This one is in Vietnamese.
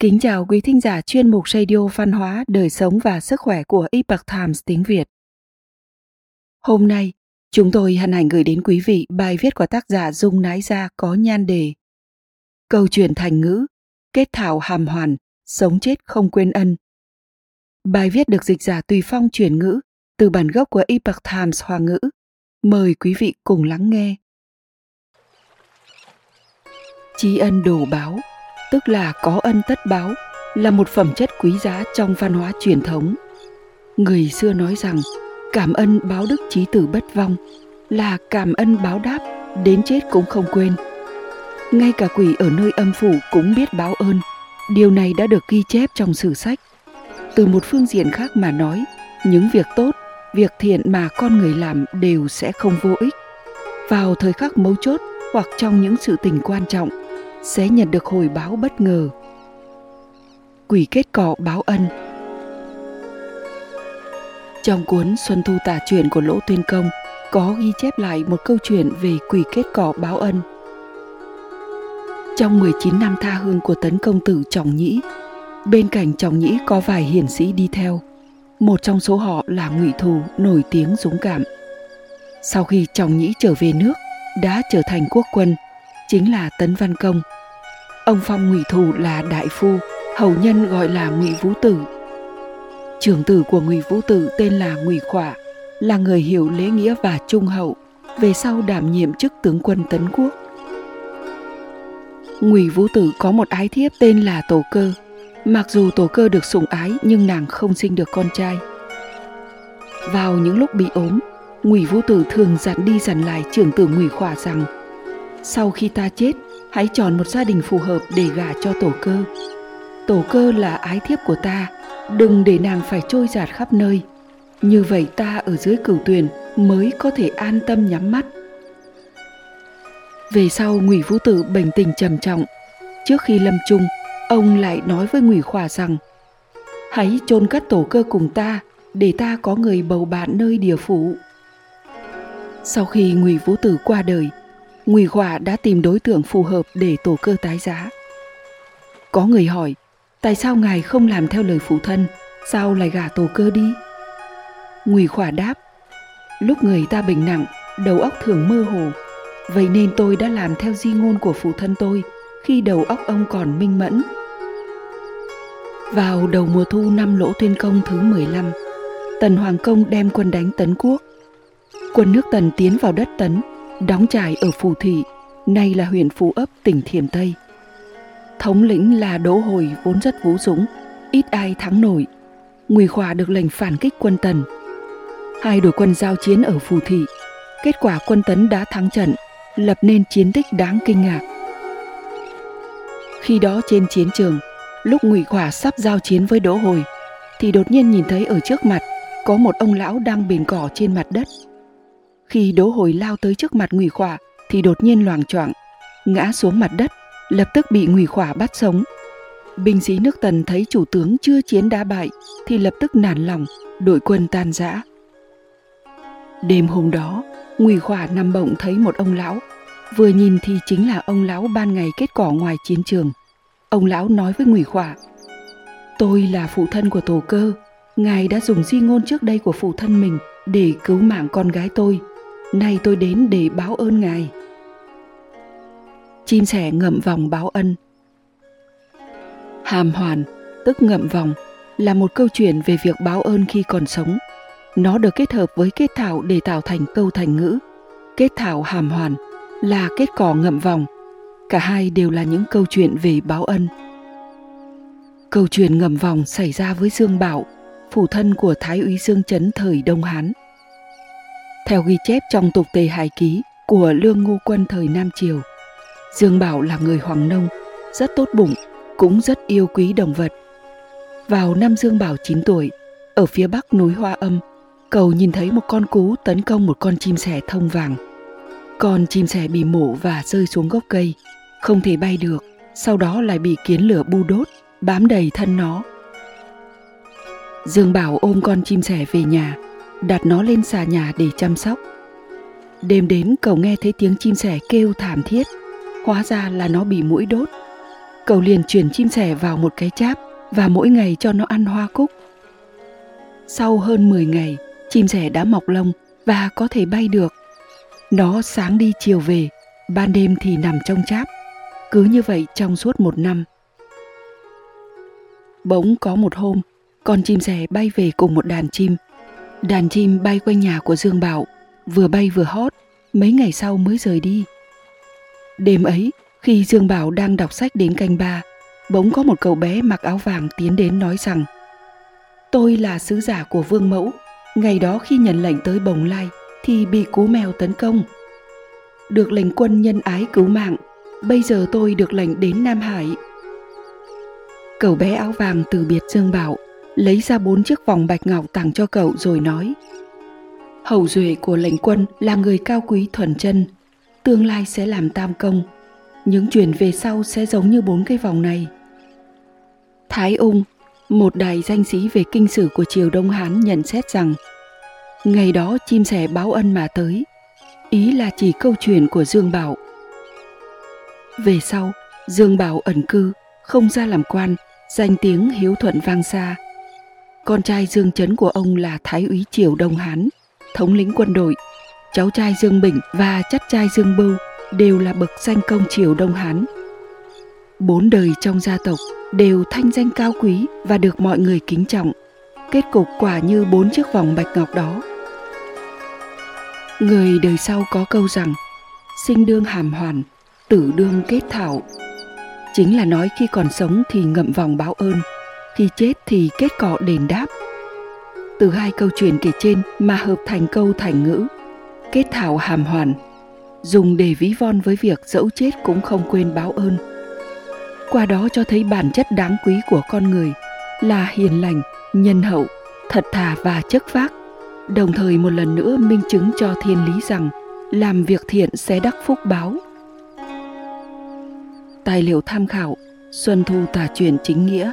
Kính chào quý thính giả chuyên mục radio văn hóa, đời sống và sức khỏe của Epoch Times tiếng Việt. Hôm nay, chúng tôi hân hạnh gửi đến quý vị bài viết của tác giả Dung Nái Gia có nhan đề Câu chuyện thành ngữ, kết thảo hàm hoàn, sống chết không quên ân. Bài viết được dịch giả tùy phong chuyển ngữ từ bản gốc của Epoch Times Hoa ngữ. Mời quý vị cùng lắng nghe. Tri ân đồ báo tức là có ân tất báo, là một phẩm chất quý giá trong văn hóa truyền thống. Người xưa nói rằng, cảm ân báo đức trí tử bất vong, là cảm ân báo đáp, đến chết cũng không quên. Ngay cả quỷ ở nơi âm phủ cũng biết báo ơn, điều này đã được ghi chép trong sử sách. Từ một phương diện khác mà nói, những việc tốt, việc thiện mà con người làm đều sẽ không vô ích. Vào thời khắc mấu chốt hoặc trong những sự tình quan trọng, sẽ nhận được hồi báo bất ngờ. Quỷ kết cọ báo ân Trong cuốn Xuân Thu tả truyện của Lỗ Tuyên Công có ghi chép lại một câu chuyện về quỷ kết cọ báo ân. Trong 19 năm tha hương của tấn công tử Trọng Nhĩ, bên cạnh Trọng Nhĩ có vài hiển sĩ đi theo. Một trong số họ là Ngụy Thù nổi tiếng dũng cảm. Sau khi Trọng Nhĩ trở về nước, đã trở thành quốc quân – chính là Tấn Văn Công. Ông phong Ngụy Thù là đại phu, hầu nhân gọi là Ngụy Vũ Tử. Trưởng tử của Ngụy Vũ Tử tên là Ngụy Khỏa, là người hiểu lễ nghĩa và trung hậu, về sau đảm nhiệm chức tướng quân Tấn Quốc. Ngụy Vũ Tử có một ái thiếp tên là Tổ Cơ. Mặc dù Tổ Cơ được sủng ái nhưng nàng không sinh được con trai. Vào những lúc bị ốm, Ngụy Vũ Tử thường dặn đi dặn lại trưởng tử Ngụy Khỏa rằng sau khi ta chết hãy chọn một gia đình phù hợp để gả cho tổ cơ. Tổ cơ là ái thiếp của ta, đừng để nàng phải trôi giạt khắp nơi. Như vậy ta ở dưới cửu tuyền mới có thể an tâm nhắm mắt. Về sau, ngụy vũ tử bình tình trầm trọng. Trước khi lâm chung, ông lại nói với ngụy khỏa rằng, hãy chôn cất tổ cơ cùng ta, để ta có người bầu bạn nơi địa phủ. Sau khi ngụy vũ tử qua đời Ngụy Hòa đã tìm đối tượng phù hợp để tổ cơ tái giá. Có người hỏi, tại sao ngài không làm theo lời phụ thân, sao lại gả tổ cơ đi? Ngụy Khỏa đáp, lúc người ta bệnh nặng, đầu óc thường mơ hồ, vậy nên tôi đã làm theo di ngôn của phụ thân tôi khi đầu óc ông còn minh mẫn. Vào đầu mùa thu năm lỗ tuyên công thứ 15, Tần Hoàng Công đem quân đánh Tấn Quốc. Quân nước Tần tiến vào đất Tấn đóng trại ở Phù Thị, nay là huyện Phú Ấp, tỉnh Thiểm Tây. Thống lĩnh là Đỗ Hồi vốn rất vũ dũng, ít ai thắng nổi. Ngụy Khỏa được lệnh phản kích quân Tần. Hai đội quân giao chiến ở Phù Thị, kết quả quân Tấn đã thắng trận, lập nên chiến tích đáng kinh ngạc. Khi đó trên chiến trường, lúc Ngụy Khỏa sắp giao chiến với Đỗ Hồi, thì đột nhiên nhìn thấy ở trước mặt có một ông lão đang bền cỏ trên mặt đất khi Đỗ Hồi lao tới trước mặt Ngụy Khỏa thì đột nhiên loàng choạng, ngã xuống mặt đất, lập tức bị Ngụy Khỏa bắt sống. Binh sĩ nước Tần thấy chủ tướng chưa chiến đã bại thì lập tức nản lòng, đội quân tan rã. Đêm hôm đó, Ngụy Khỏa nằm bỗng thấy một ông lão, vừa nhìn thì chính là ông lão ban ngày kết cỏ ngoài chiến trường. Ông lão nói với Ngụy Khỏa: "Tôi là phụ thân của Tổ Cơ, ngài đã dùng di ngôn trước đây của phụ thân mình để cứu mạng con gái tôi nay tôi đến để báo ơn ngài. Chim sẻ ngậm vòng báo ân. Hàm hoàn, tức ngậm vòng, là một câu chuyện về việc báo ơn khi còn sống. Nó được kết hợp với kết thảo để tạo thành câu thành ngữ. Kết thảo hàm hoàn là kết cỏ ngậm vòng. Cả hai đều là những câu chuyện về báo ân. Câu chuyện ngậm vòng xảy ra với dương bảo phủ thân của thái úy dương chấn thời đông hán theo ghi chép trong tục tề hài ký của lương ngô quân thời Nam Triều. Dương Bảo là người Hoàng Nông, rất tốt bụng, cũng rất yêu quý động vật. Vào năm Dương Bảo 9 tuổi, ở phía bắc núi Hoa Âm, cầu nhìn thấy một con cú tấn công một con chim sẻ thông vàng. Con chim sẻ bị mổ và rơi xuống gốc cây, không thể bay được, sau đó lại bị kiến lửa bu đốt, bám đầy thân nó. Dương Bảo ôm con chim sẻ về nhà, đặt nó lên xà nhà để chăm sóc. Đêm đến cậu nghe thấy tiếng chim sẻ kêu thảm thiết, hóa ra là nó bị mũi đốt. cậu liền chuyển chim sẻ vào một cái cháp và mỗi ngày cho nó ăn hoa cúc. Sau hơn 10 ngày, chim sẻ đã mọc lông và có thể bay được. Nó sáng đi chiều về, ban đêm thì nằm trong cháp. Cứ như vậy trong suốt một năm. Bỗng có một hôm, con chim sẻ bay về cùng một đàn chim. Đàn chim bay quanh nhà của Dương Bảo, vừa bay vừa hót, mấy ngày sau mới rời đi. Đêm ấy, khi Dương Bảo đang đọc sách đến canh ba, bỗng có một cậu bé mặc áo vàng tiến đến nói rằng Tôi là sứ giả của Vương Mẫu, ngày đó khi nhận lệnh tới Bồng Lai thì bị cú mèo tấn công. Được lệnh quân nhân ái cứu mạng, bây giờ tôi được lệnh đến Nam Hải. Cậu bé áo vàng từ biệt Dương Bảo, lấy ra bốn chiếc vòng bạch ngọc tặng cho cậu rồi nói Hậu duệ của lệnh quân là người cao quý thuần chân, tương lai sẽ làm tam công. Những chuyện về sau sẽ giống như bốn cái vòng này. Thái Ung, một đài danh sĩ về kinh sử của triều Đông Hán nhận xét rằng ngày đó chim sẻ báo ân mà tới, ý là chỉ câu chuyện của Dương Bảo. Về sau, Dương Bảo ẩn cư, không ra làm quan, danh tiếng hiếu thuận vang xa. Con trai Dương Chấn của ông là Thái úy Triều Đông Hán, thống lĩnh quân đội. Cháu trai Dương Bình và chắt trai Dương Bưu đều là bậc danh công Triều Đông Hán. Bốn đời trong gia tộc đều thanh danh cao quý và được mọi người kính trọng. Kết cục quả như bốn chiếc vòng bạch ngọc đó. Người đời sau có câu rằng sinh đương hàm hoàn, tử đương kết thảo. Chính là nói khi còn sống thì ngậm vòng báo ơn, khi chết thì kết cọ đền đáp. Từ hai câu chuyện kể trên mà hợp thành câu thành ngữ, kết thảo hàm hoàn, dùng để ví von với việc dẫu chết cũng không quên báo ơn. Qua đó cho thấy bản chất đáng quý của con người là hiền lành, nhân hậu, thật thà và chất phác. Đồng thời một lần nữa minh chứng cho thiên lý rằng làm việc thiện sẽ đắc phúc báo. Tài liệu tham khảo, Xuân Thu Tả truyền chính nghĩa